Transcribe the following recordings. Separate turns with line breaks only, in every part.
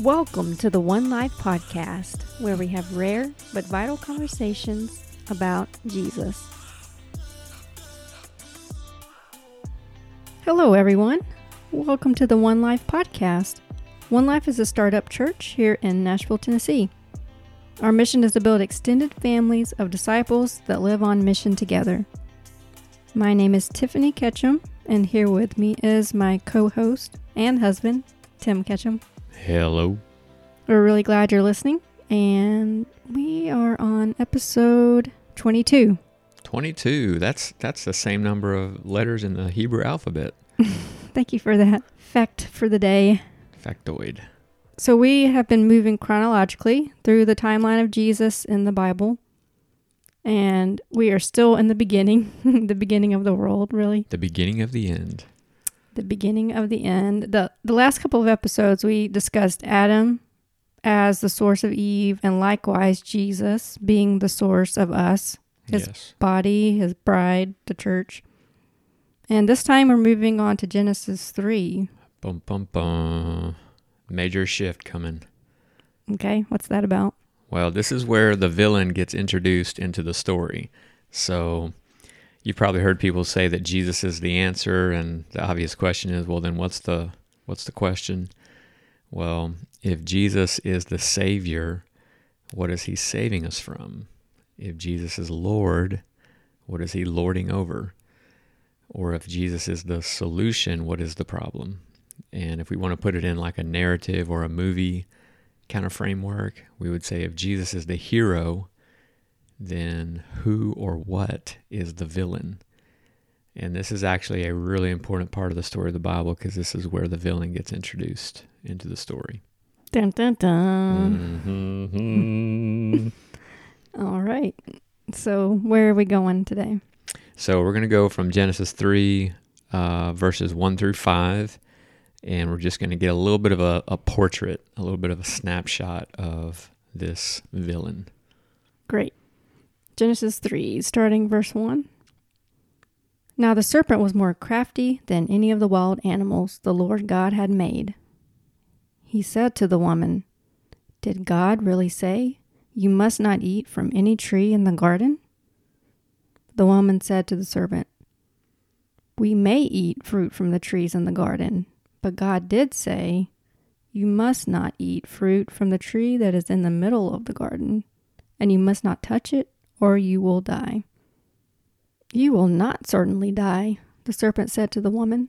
Welcome to the One Life Podcast, where we have rare but vital conversations about Jesus. Hello, everyone. Welcome to the One Life Podcast. One Life is a startup church here in Nashville, Tennessee. Our mission is to build extended families of disciples that live on mission together. My name is Tiffany Ketchum, and here with me is my co host and husband, Tim Ketchum.
Hello.
We're really glad you're listening, and we are on episode 22.
22. That's that's the same number of letters in the Hebrew alphabet.
Thank you for that fact for the day.
Factoid.
So, we have been moving chronologically through the timeline of Jesus in the Bible, and we are still in the beginning, the beginning of the world, really.
The beginning of the end.
The beginning of the end. The the last couple of episodes we discussed Adam as the source of Eve and likewise Jesus being the source of us, His-
yes.
body, his bride, the church. And this time we're moving on to Genesis 3.
Bum bum bum. Major shift coming.
Okay, what's that about?
Well, this is where the villain gets introduced into the story. So you've probably heard people say that Jesus is the answer and the obvious question is, well then what's the what's the question? Well, if Jesus is the savior, what is he saving us from? If Jesus is Lord, what is he lording over? Or if Jesus is the solution, what is the problem? And if we want to put it in like a narrative or a movie kind of framework, we would say if Jesus is the hero, then who or what is the villain? And this is actually a really important part of the story of the Bible because this is where the villain gets introduced into the story.
Dun dun dun.
Mhm.
All right. So, where are we going today?
so we're going to go from Genesis 3, uh, verses 1 through 5, and we're just going to get a little bit of a, a portrait, a little bit of a snapshot of this villain.
Great. Genesis 3, starting verse 1. Now the serpent was more crafty than any of the wild animals the Lord God had made. He said to the woman, Did God really say, You must not eat from any tree in the garden? The woman said to the serpent, We may eat fruit from the trees in the garden, but God did say, You must not eat fruit from the tree that is in the middle of the garden and you must not touch it, or you will die. You will not certainly die, the serpent said to the woman.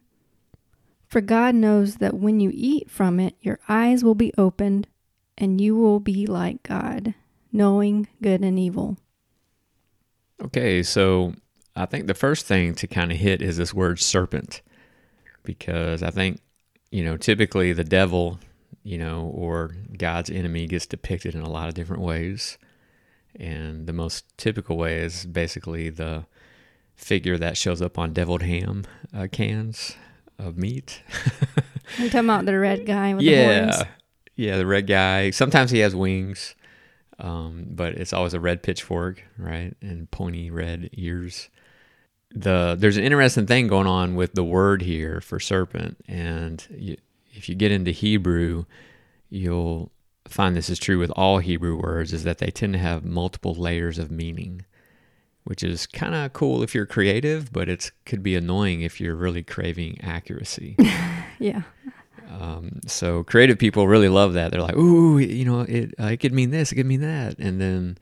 For God knows that when you eat from it, your eyes will be opened, and you will be like God, knowing good and evil.
Okay, so I think the first thing to kind of hit is this word serpent, because I think, you know, typically the devil, you know, or God's enemy gets depicted in a lot of different ways. And the most typical way is basically the figure that shows up on deviled ham uh, cans of meat.
Are you talking about the red guy with the
yeah.
horns?
Yeah, the red guy. Sometimes he has wings, um, but it's always a red pitchfork, right? And pointy red ears. The there's an interesting thing going on with the word here for serpent, and you, if you get into Hebrew, you'll find this is true with all Hebrew words, is that they tend to have multiple layers of meaning, which is kind of cool if you're creative, but it could be annoying if you're really craving accuracy.
Yeah.
Um, so creative people really love that. They're like, ooh, you know, it uh, it could mean this, it could mean that, and then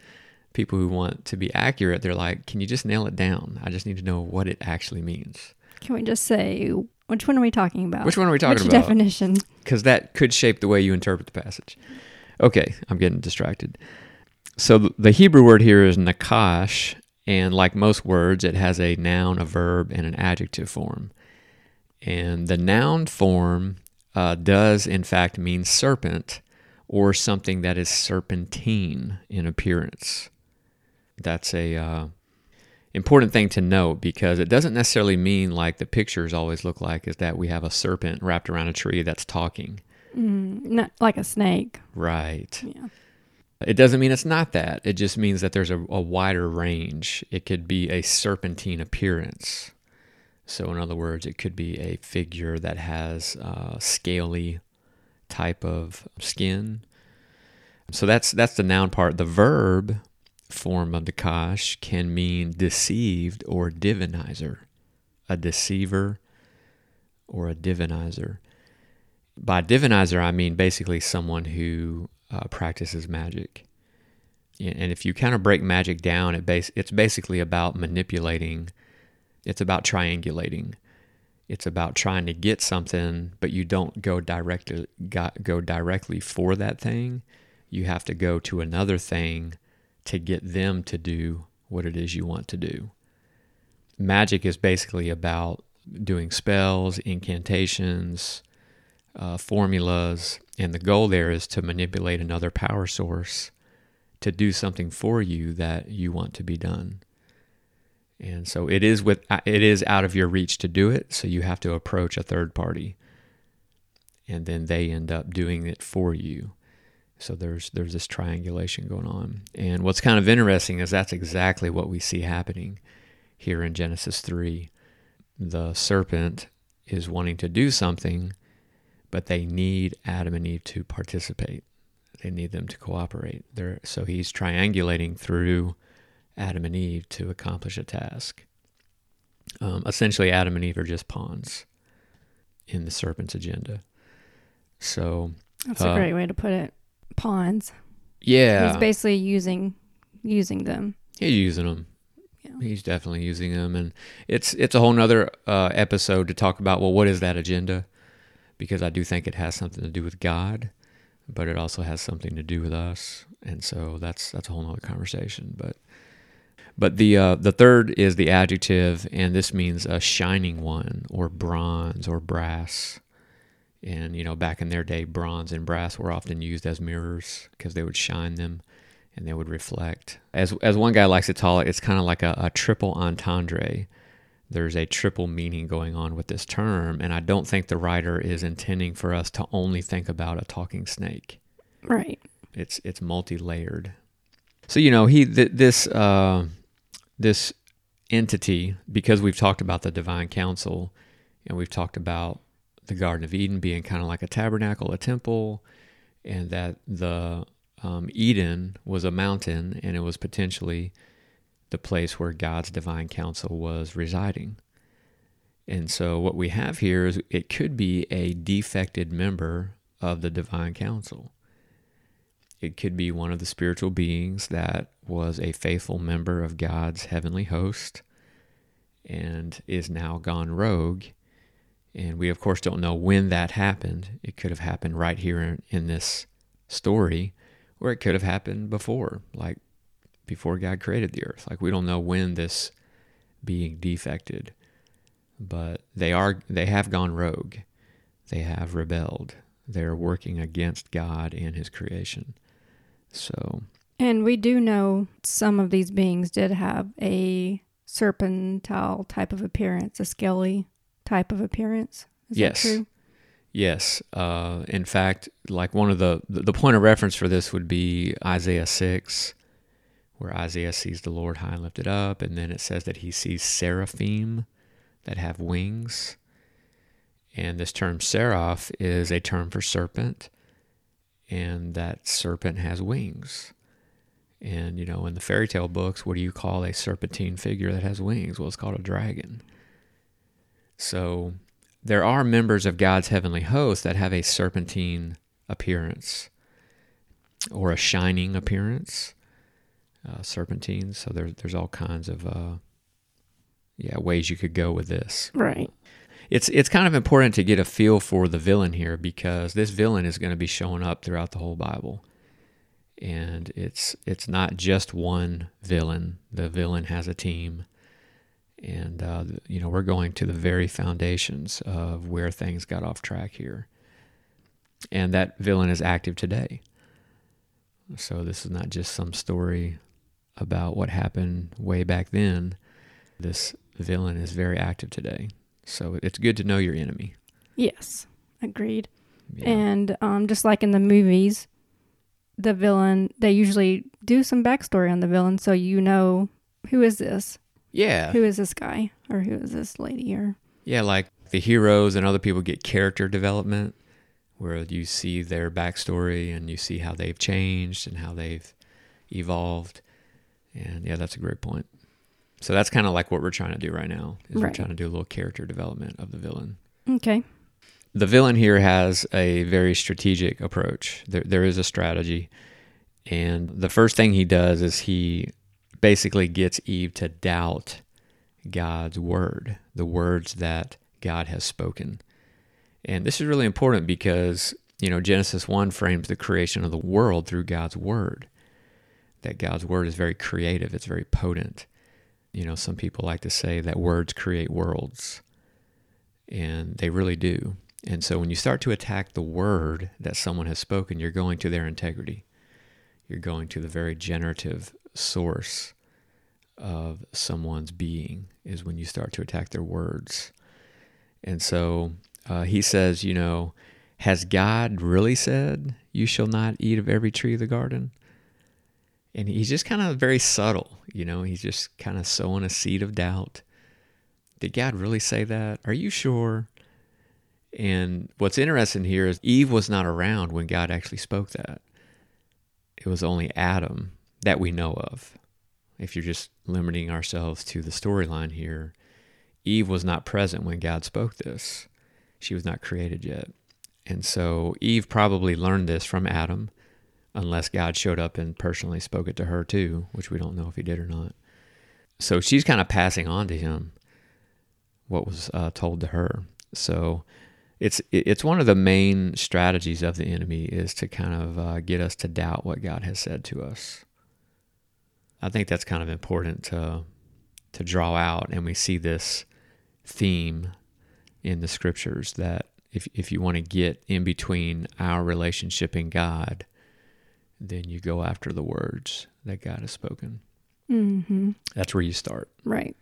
people who want to be accurate, they're like, can you just nail it down? I just need to know what it actually means.
Can we just say, which one are we talking about?
Which one are we talking
Which
about?
definition?
Because that could shape the way you interpret the passage. Okay, I'm getting distracted. So the Hebrew word here is nakash, and like most words, it has a noun, a verb, and an adjective form. And the noun form uh, does, in fact, mean serpent or something that is serpentine in appearance. That's a uh, important thing to note because it doesn't necessarily mean like the pictures always look like is that we have a serpent wrapped around a tree that's talking.
Mm, not like a snake.
Right.
Yeah.
It doesn't mean it's not that. It just means that there's a, a wider range. It could be a serpentine appearance. So, in other words, it could be a figure that has uh, scaly type of skin. So that's that's the noun part. The verb form of Nakash can mean deceived or divinizer, a deceiver or a divinizer. By divinizer, I mean basically someone who uh, practices magic. And if you kind of break magic down, it base, it's basically about manipulating, it's about triangulating. It's about trying to get something, but you don't go directly go directly for that thing. You have to go to another thing to get them to do what it is you want to do. Magic is basically about doing spells, incantations, uh, formulas, and the goal there is to manipulate another power source to do something for you that you want to be done. And so it is with it is out of your reach to do it, so you have to approach a third party. And then they end up doing it for you. So there's there's this triangulation going on. And what's kind of interesting is that's exactly what we see happening here in Genesis 3. The serpent is wanting to do something, but they need Adam and Eve to participate. They need them to cooperate. They're, so he's triangulating through Adam and Eve to accomplish a task. Um, essentially, Adam and Eve are just pawns in the serpent's agenda. So
that's uh, a great way to put it. Pawns.
Yeah,
he's basically using using them.
He's using them. Yeah. He's definitely using them, and it's it's a whole nother uh, episode to talk about. Well, what is that agenda? Because I do think it has something to do with God, but it also has something to do with us, and so that's that's a whole nother conversation. But but the uh, the third is the adjective, and this means a shining one, or bronze, or brass. And you know, back in their day, bronze and brass were often used as mirrors because they would shine them, and they would reflect. As as one guy likes to call it, it's kind of like a, a triple entendre. There's a triple meaning going on with this term, and I don't think the writer is intending for us to only think about a talking snake.
Right.
It's it's multi layered. So you know, he th- this. Uh, this entity, because we've talked about the divine council and we've talked about the Garden of Eden being kind of like a tabernacle, a temple, and that the um, Eden was a mountain and it was potentially the place where God's divine council was residing. And so, what we have here is it could be a defected member of the divine council. It could be one of the spiritual beings that was a faithful member of God's heavenly host and is now gone rogue. And we, of course, don't know when that happened. It could have happened right here in, in this story, or it could have happened before, like before God created the earth. Like we don't know when this being defected, but they are they have gone rogue. They have rebelled. They're working against God and his creation. So,
and we do know some of these beings did have a serpentine type of appearance, a scaly type of appearance. Is
yes.
true?
Yes. Uh, in fact, like one of the, the point of reference for this would be Isaiah 6, where Isaiah sees the Lord high and lifted up, and then it says that he sees seraphim that have wings. And this term seraph is a term for serpent and that serpent has wings. And, you know, in the fairy tale books, what do you call a serpentine figure that has wings? Well, it's called a dragon. So there are members of God's heavenly host that have a serpentine appearance or a shining appearance, uh, serpentines. So there's, there's all kinds of, uh, yeah, ways you could go with this.
Right
it's it's kind of important to get a feel for the villain here because this villain is going to be showing up throughout the whole Bible. And it's it's not just one villain. The villain has a team. And uh, you know, we're going to the very foundations of where things got off track here. And that villain is active today. So this is not just some story about what happened way back then. This villain is very active today. So it's good to know your enemy.
Yes, agreed. Yeah. And um, just like in the movies, the villain, they usually do some backstory on the villain so you know who is this?
Yeah.
Who is this guy? Or who is this lady? Or
Yeah, like the heroes and other people get character development where you see their backstory and you see how they've changed and how they've evolved. And yeah, that's a great point. So that's kind of like what we're trying to do right now. Is
Right.
we're trying to do a little character development of the villain.
Okay.
The villain here has a very strategic approach. There, there is a strategy, and the first thing he does is he basically gets Eve to doubt God's word, the words that God has spoken. And this is really important because, you know, Genesis 1 frames the creation of the world through God's word. That God's word is very creative, it's very potent. You know, some people like to say that words create worlds, and they really do. And so when you start to attack the word that someone has spoken, you're going to their integrity. You're going to the very generative source of someone's being, is when you start to attack their words. And so uh, he says, you know, has God really said, you shall not eat of every tree of the garden? And he's just kind of very subtle, you know, he's just kind of sowing a seed of doubt. Did God really say that? Are you sure? And what's interesting here is Eve was not around when God actually spoke that. It was only Adam that we know of. If you're just limiting ourselves to the storyline here, Eve was not present when God spoke this. She was not created yet. And so Eve probably learned this from Adam, unless God showed up and personally spoke it to her too, which we don't know if he did or not. So she's kind of passing on to him what was uh, told to her. So it's it's one of the main strategies of the enemy is to kind of uh, get us to doubt what God has said to us. I think that's kind of important to to draw out, and we see this theme in the scriptures that if if you want to get in between our relationship and God, then you go after the words that God has spoken.
Mm-hmm.
That's where you start.
Right.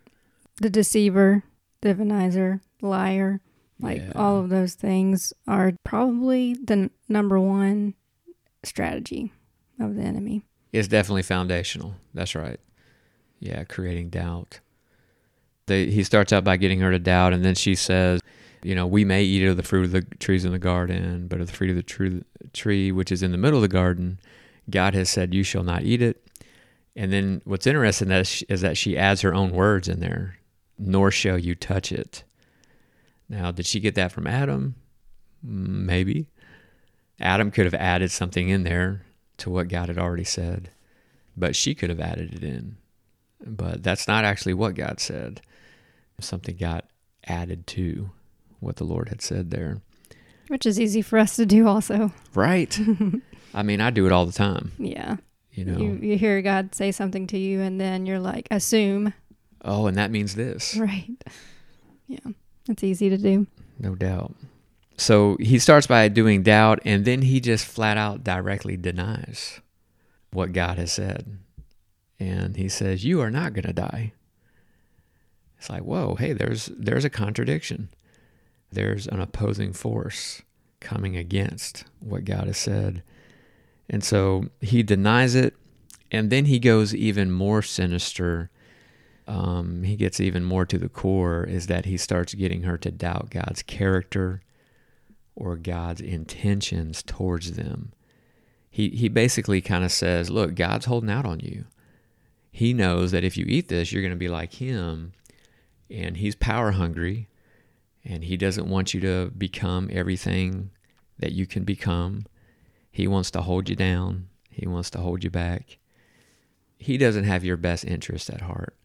The deceiver, divinizer, liar, like
Yeah.
all of those things are probably the n- number one strategy of the enemy.
It's definitely foundational. That's right. Yeah, creating doubt. They, he starts out by getting her to doubt, and then she says, You know, we may eat of the fruit of the trees in the garden, but of the fruit of the true, tree which is in the middle of the garden, God has said, You shall not eat it. And then what's interesting is, is that she adds her own words in there, nor shall you touch it. Now, did she get that from Adam? Mm, maybe. Adam could have added something in there to what God had already said, but she could have added it in. But that's not actually what God said. Something got added to what the Lord had said there.
Which is easy for us to do also.
Right. I mean, I do it all the time,
Yeah.
you know.
You you hear God say something to you and then you're like, assume.
oh, and that means this.
Right. Yeah. It's easy to do.
No doubt. So he starts by doing doubt, and then he just flat out directly denies what God has said. And he says, You are not going to die. It's like, whoa, hey, there's there's a contradiction. There's an opposing force coming against what God has said. And so he denies it, and then he goes even more sinister um, he gets even more to the core is that he starts getting her to doubt God's character or God's intentions towards them. He, he basically kind of says, Look, God's holding out on you. He knows that if you eat this, you're going to be like him, and he's power hungry, and he doesn't want you to become everything that you can become. He wants to hold you down, he wants to hold you back. He doesn't have your best interest at heart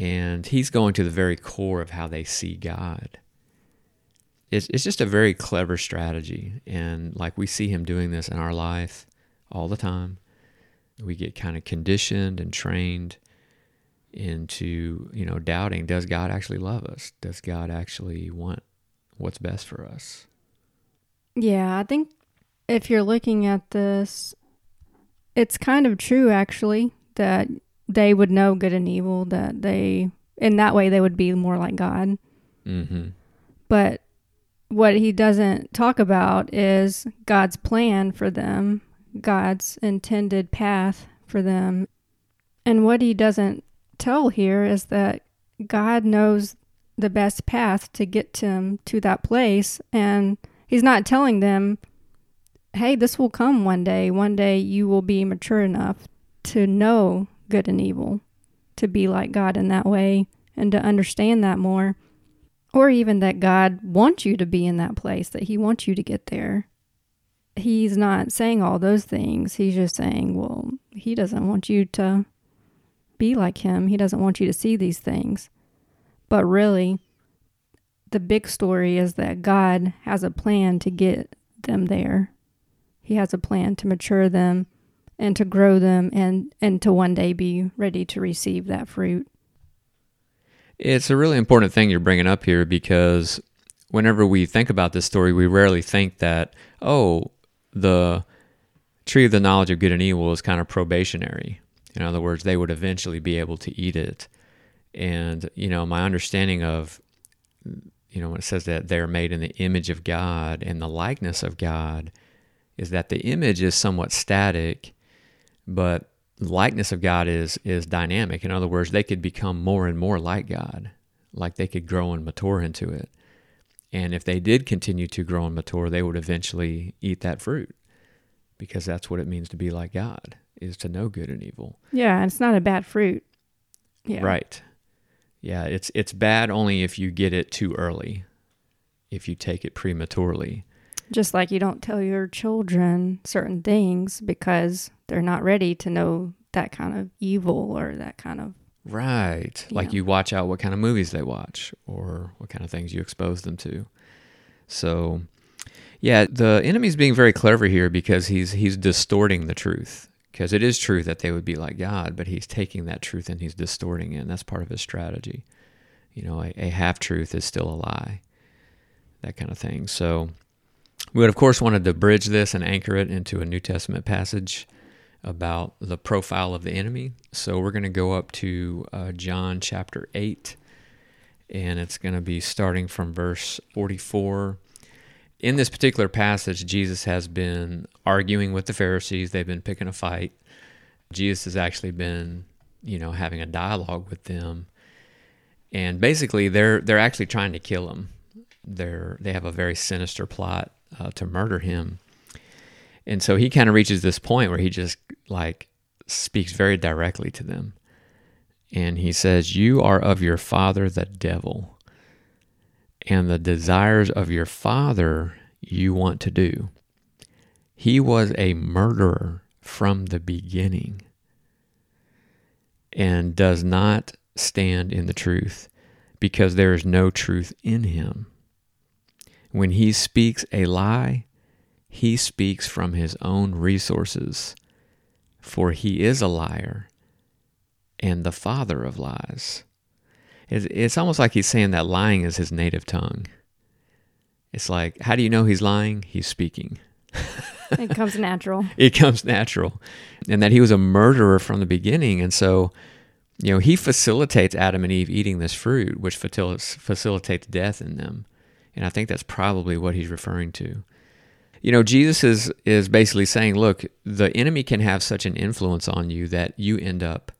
and he's going to the very core of how they see God. It's it's just a very clever strategy, and like we see him doing this in our life all the time. We get kind of conditioned and trained into you know doubting: Does God actually love us? Does God actually want what's best for us?
Yeah, I think if you're looking at this, it's kind of true actually that they would know good and evil, that they, in that way, they would be more like God.
Mm-hmm.
But what he doesn't talk about is God's plan for them, God's intended path for them. And what he doesn't tell here is that God knows the best path to get them to that place and He's not telling them, hey, this will come one day. One day you will be mature enough to know good and evil, to be like God in that way, and to understand that more. Or even that God wants you to be in that place, that He wants you to get there. He's not saying all those things. He's just saying, well, He doesn't want you to be like Him. He doesn't want you to see these things. But really, the big story is that God has a plan to get them there. He has a plan to mature them and to grow them and, and to one day be ready to receive that fruit.
It's a really important thing you're bringing up here because whenever we think about this story, we rarely think that, oh, the tree of the knowledge of good and evil is kind of probationary. In other words, they would eventually be able to eat it. And, you know, my understanding of you know, when it says that they're made in the image of God and the likeness of God, is that the image is somewhat static, but likeness of God is is dynamic. In other words, they could become more and more like God, like they could grow and mature into it. And if they did continue to grow and mature, they would eventually eat that fruit because that's what it means to be like God, is to know good and evil.
Yeah, and it's not a bad fruit.
Yeah. Right. Yeah, it's it's bad only if you get it too early. If you take it prematurely.
Just like you don't tell your children certain things because they're not ready to know that kind of evil or that kind of
Right. You like know. you watch out what kind of movies they watch or what kind of things you expose them to. So yeah, the enemy's being very clever here because he's he's distorting the truth because it is true that they would be like God, but he's taking that truth and he's distorting it. And that's part of his strategy. You know, a, a half truth is still a lie, that kind of thing. So we would, of course, wanted to bridge this and anchor it into a New Testament passage about the profile of the enemy. So we're going to go up to uh, John chapter 8, and it's going to be starting from verse 44 in this particular passage, Jesus has been arguing with the Pharisees. They've been picking a fight. Jesus has actually been, you know, having a dialogue with them, and basically they're they're actually trying to kill him. They're they have a very sinister plot uh, to murder him, and so he kind of reaches this point where he just like speaks very directly to them, and he says, "You are of your father, the devil." and the desires of your father you want to do. He was a murderer from the beginning and does not stand in the truth because there is no truth in him. When he speaks a lie, he speaks from his own resources, for he is a liar and the father of lies. It's, almost like he's saying that lying is his native tongue. It's like, how do you know he's lying? He's speaking.
it comes natural.
it comes natural. And that he was a murderer from the beginning. And so, you know, he facilitates Adam and Eve eating this fruit, which facilitates death in them. And I think that's probably what he's referring to. You know, Jesus is, is basically saying, look, the enemy can have such an influence on you that you end up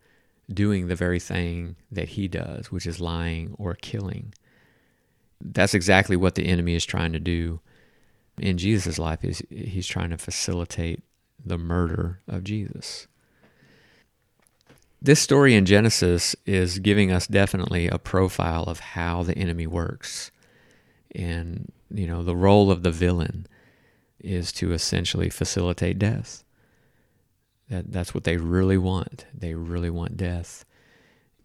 doing the very thing that he does, which is lying or killing. That's exactly what the enemy is trying to do in Jesus' life is he's trying to facilitate the murder of Jesus. This story in Genesis is giving us definitely a profile of how the enemy works. And, you know, the role of the villain is to essentially facilitate death. That, that's what they really want. They really want death.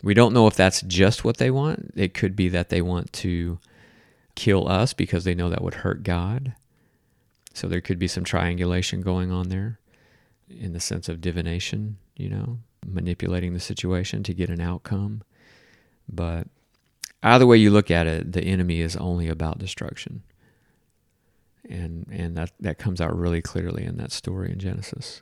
We don't know if that's just what they want. It could be that they want to kill us because they know that would hurt God. So there could be some triangulation going on there in the sense of divination, you know, manipulating the situation to get an outcome. But either way you look at it, the enemy is only about destruction. And and that, that comes out really clearly in that story in Genesis.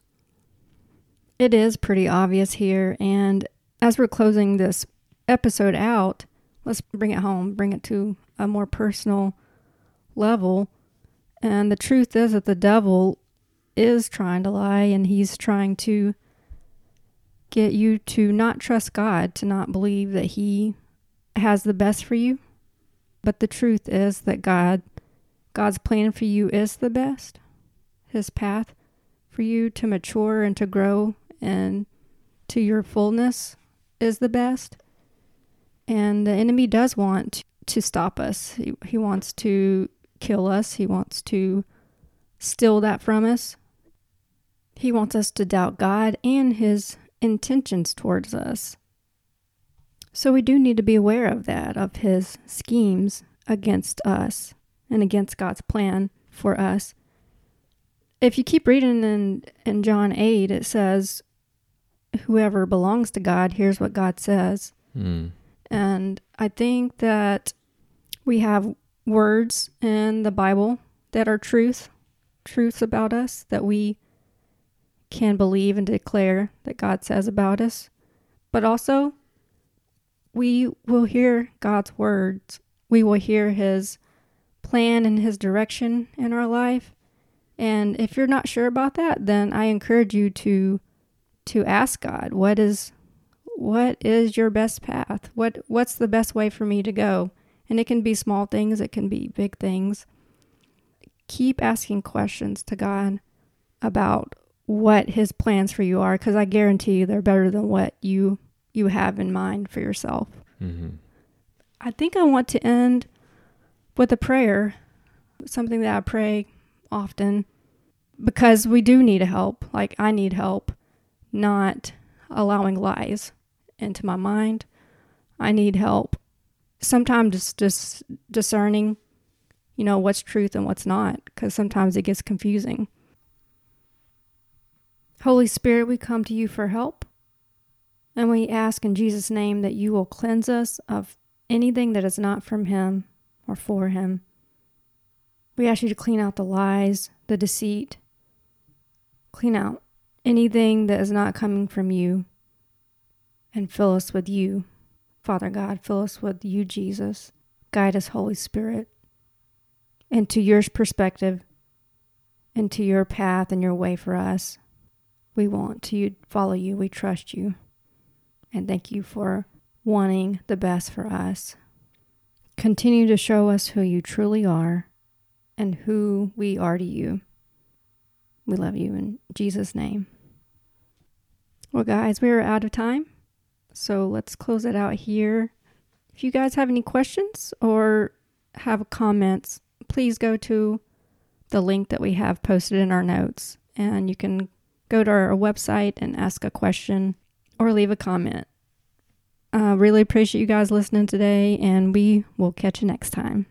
It is pretty obvious here. And as we're closing this episode out, let's bring it home, bring it to a more personal level. And the truth is that the devil is trying to lie and he's trying to get you to not trust God, to not believe that he has the best for you. But the truth is that God God's plan for you is the best, His path for you to mature and to grow and to your fullness is the best. And the enemy does want to stop us. He, he wants to kill us. He wants to steal that from us. He wants us to doubt God and his intentions towards us. So we do need to be aware of that, of his schemes against us and against God's plan for us. If you keep reading in, in John 8, it says, Whoever belongs to God hears what God says.
Mm.
And I think that we have words in the Bible that are truth, truths about us that we can believe and declare that God says about us. But also, we will hear God's words. We will hear His plan and His direction in our life. And if you're not sure about that, then I encourage you to to ask God, what is what is your best path? What what's the best way for me to go? And it can be small things, it can be big things. Keep asking questions to God about what his plans for you are because I guarantee you they're better than what you you have in mind for yourself.
Mm-hmm.
I think I want to end with a prayer, something that I pray often because we do need help. Like I need help not allowing lies into my mind. I need help sometimes just, just discerning, you know, what's truth and what's not, because sometimes it gets confusing. Holy Spirit, we come to you for help. And we ask in Jesus' name that you will cleanse us of anything that is not from Him or for Him. We ask you to clean out the lies, the deceit, clean out anything that is not coming from you and fill us with you. Father God, fill us with you, Jesus. Guide us, Holy Spirit, into your perspective, into your path and your way for us. We want to follow you. We trust you. And thank you for wanting the best for us. Continue to show us who you truly are and who we are to you. We love you in Jesus' name. Well, guys, we are out of time. So let's close it out here. If you guys have any questions or have comments, please go to the link that we have posted in our notes and you can go to our website and ask a question or leave a comment. I uh, really appreciate you guys listening today, and we will catch you next time.